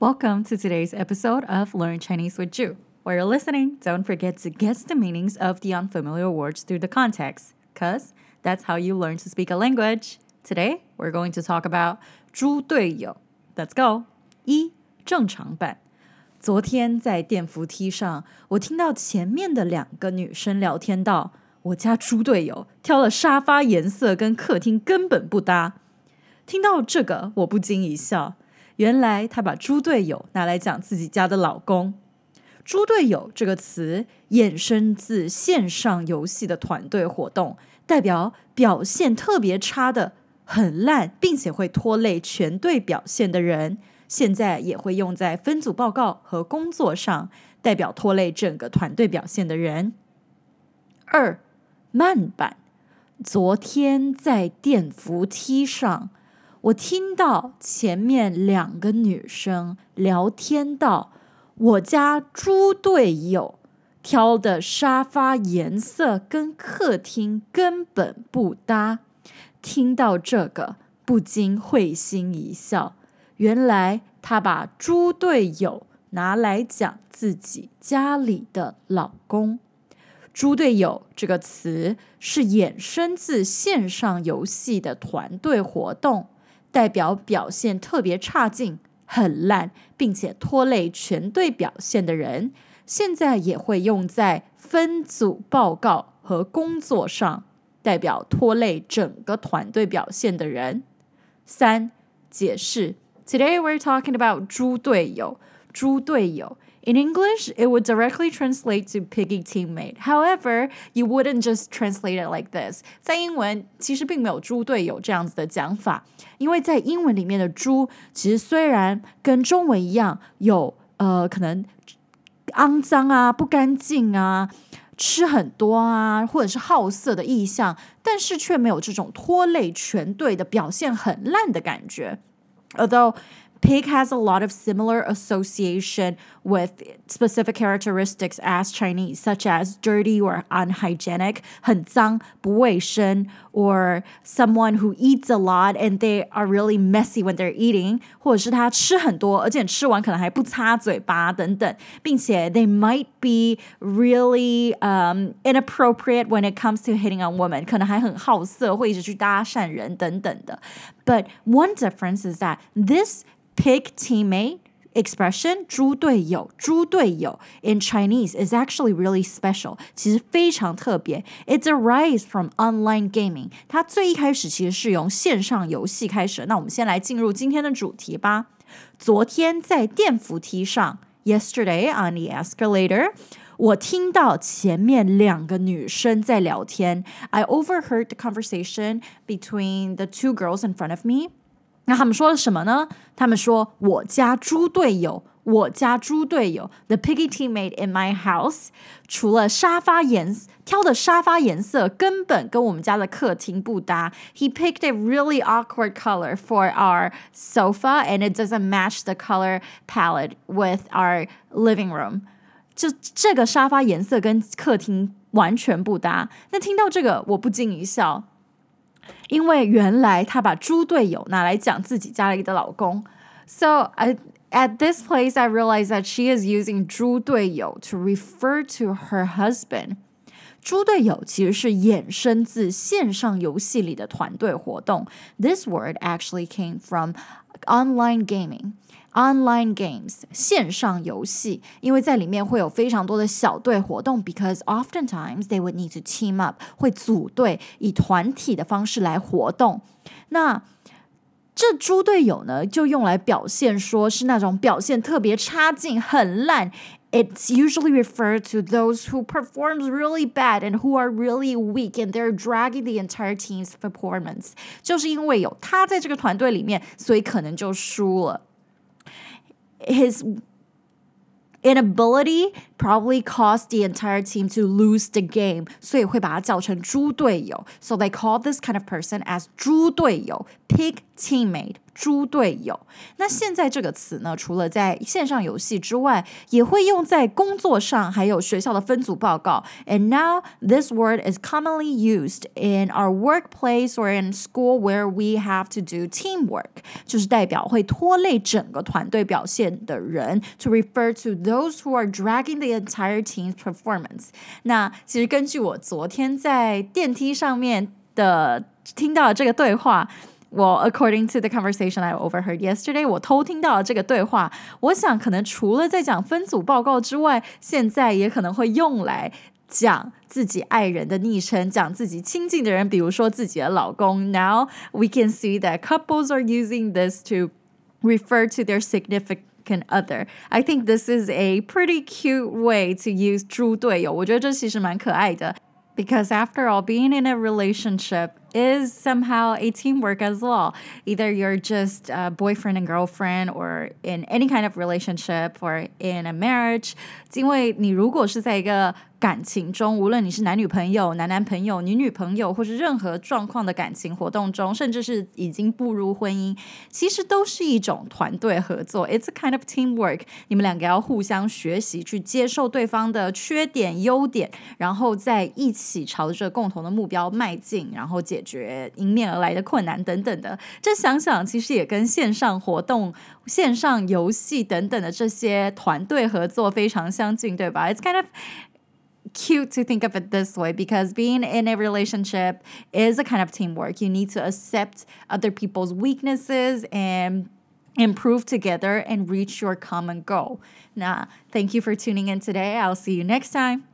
Welcome to today's episode of Learn Chinese with Ju. While you're listening, don't forget to guess the meanings of the unfamiliar words through the context, because that's how you learn to speak a language. Today, we're going to talk about 猪队友. Let's go. 一正常版。昨天在电扶梯上，我听到前面的两个女生聊天道：“我家猪队友挑了沙发颜色跟客厅根本不搭。”听到这个，我不禁一笑。 原来他把猪队友拿来讲自己家的老公。猪队友这个词衍生自线上游戏的团队活动，代表表现特别差的、很烂，并且会拖累全队表现的人。现在也会用在分组报告和工作上，代表拖累整个团队表现的人。二慢板，昨天在电扶梯上。我听到前面两个女生聊天道：“我家猪队友挑的沙发颜色跟客厅根本不搭。”听到这个，不禁会心一笑。原来他把猪队友拿来讲自己家里的老公。猪队友这个词是衍生自线上游戏的团队活动。代表表现特别差劲、很烂，并且拖累全队表现的人，现在也会用在分组报告和工作上，代表拖累整个团队表现的人。三、解释：Today we're talking about 猪队友，猪队友。In English, it would directly translate to piggy teammate. However, you wouldn't just translate it like this. 在英文其实并没有“猪队友”这样子的讲法，因为在英文里面的“猪”其实虽然跟中文一样有呃可能肮脏啊、不干净啊、吃很多啊，或者是好色的意象，但是却没有这种拖累全队的表现很烂的感觉。Although Pig has a lot of similar association with specific characteristics as Chinese, such as dirty or unhygienic, 很脏,不卫生, or someone who eats a lot and they are really messy when they're eating, 或者是他吃很多，而且吃完可能还不擦嘴巴等等，并且 they might be really um, inappropriate when it comes to hitting on women，可能还很好色，会一直去搭讪人等等的。 But one difference is that this Pig teammate expression 猪队友猪队友 in Chinese is actually really special，其实非常特别。It derives from online gaming，它最一开始其实是由线上游戏开始。那我们先来进入今天的主题吧。昨天在电扶梯上，yesterday on the escalator， 我听到前面两个女生在聊天。I overheard the conversation between the two girls in front of me。那他们说了什么呢？他们说我家猪队友，我家猪队友，the piggy teammate in my house，除了沙发颜挑的沙发颜色根本跟我们家的客厅不搭。He picked a really awkward color for our sofa, and it doesn't match the color palette with our living room。 就这个沙发颜色跟客厅完全不搭。那听到这个，我不禁一笑。因为原来她把猪队友拿来讲自己家里的老公，so I at this place I realized that she is using 猪队友 to refer to her husband。猪队友其实是衍生自线上游戏里的团队活动。This word actually came from online gaming。online games 线上游戏，因为在里面会有非常多的小队活动，because oftentimes they would need to team up，会组队以团体的方式来活动。那这猪队友呢，就用来表现说是那种表现特别差劲、很烂。It's usually referred to those who performs really bad and who are really weak and they're dragging the entire team's performance。就是因为有他在这个团队里面，所以可能就输了。his inability probably caused the entire team to lose the game，所以会把它叫成猪队友。So they call this kind of person as 猪队友 （pig teammate）。 猪队友。那现在这个词呢，除了在线上游戏之外，也会用在工作上，还有学校的分组报告。And now this word is commonly used in our workplace or in school where we have to do teamwork，就是代表会拖累整个团队表现的人。To refer to those who are dragging the entire team's performance。那其实根据我昨天在电梯上面的听到的这个对话。我 according to the conversation I overheard yesterday，我偷听到了这个对话。我想可能除了在讲分组报告之外，现在也可能会用来讲自己爱人的昵称，讲自己亲近的人，比如说自己的老公。Now we can see that couples are using this to refer to their significant other. I think this is a pretty cute way to use 猪队友。我觉得这其实蛮可爱的。Because after all, being in a relationship is somehow a teamwork as well. Either you're just a boyfriend and girlfriend, or in any kind of relationship, or in a marriage. 因为你如果是在一个感情中，无论你是男女朋友、男男朋友、女女朋友，或是任何状况的感情活动中，甚至是已经步入婚姻，其实都是一种团队合作。It's a kind of teamwork。你们两个要互相学习，去接受对方的缺点、优点，然后在一起朝着共同的目标迈进，然后解。 解决迎面而来的困难等等的，这想想其实也跟线上活动、线上游戏等等的这些团队合作非常相近，对吧？It's kind of cute to think of it this way because being in a relationship is a kind of teamwork. You need to accept other people's weaknesses and improve together and reach your common goal. Now, thank you for tuning in today. I'll see you next time.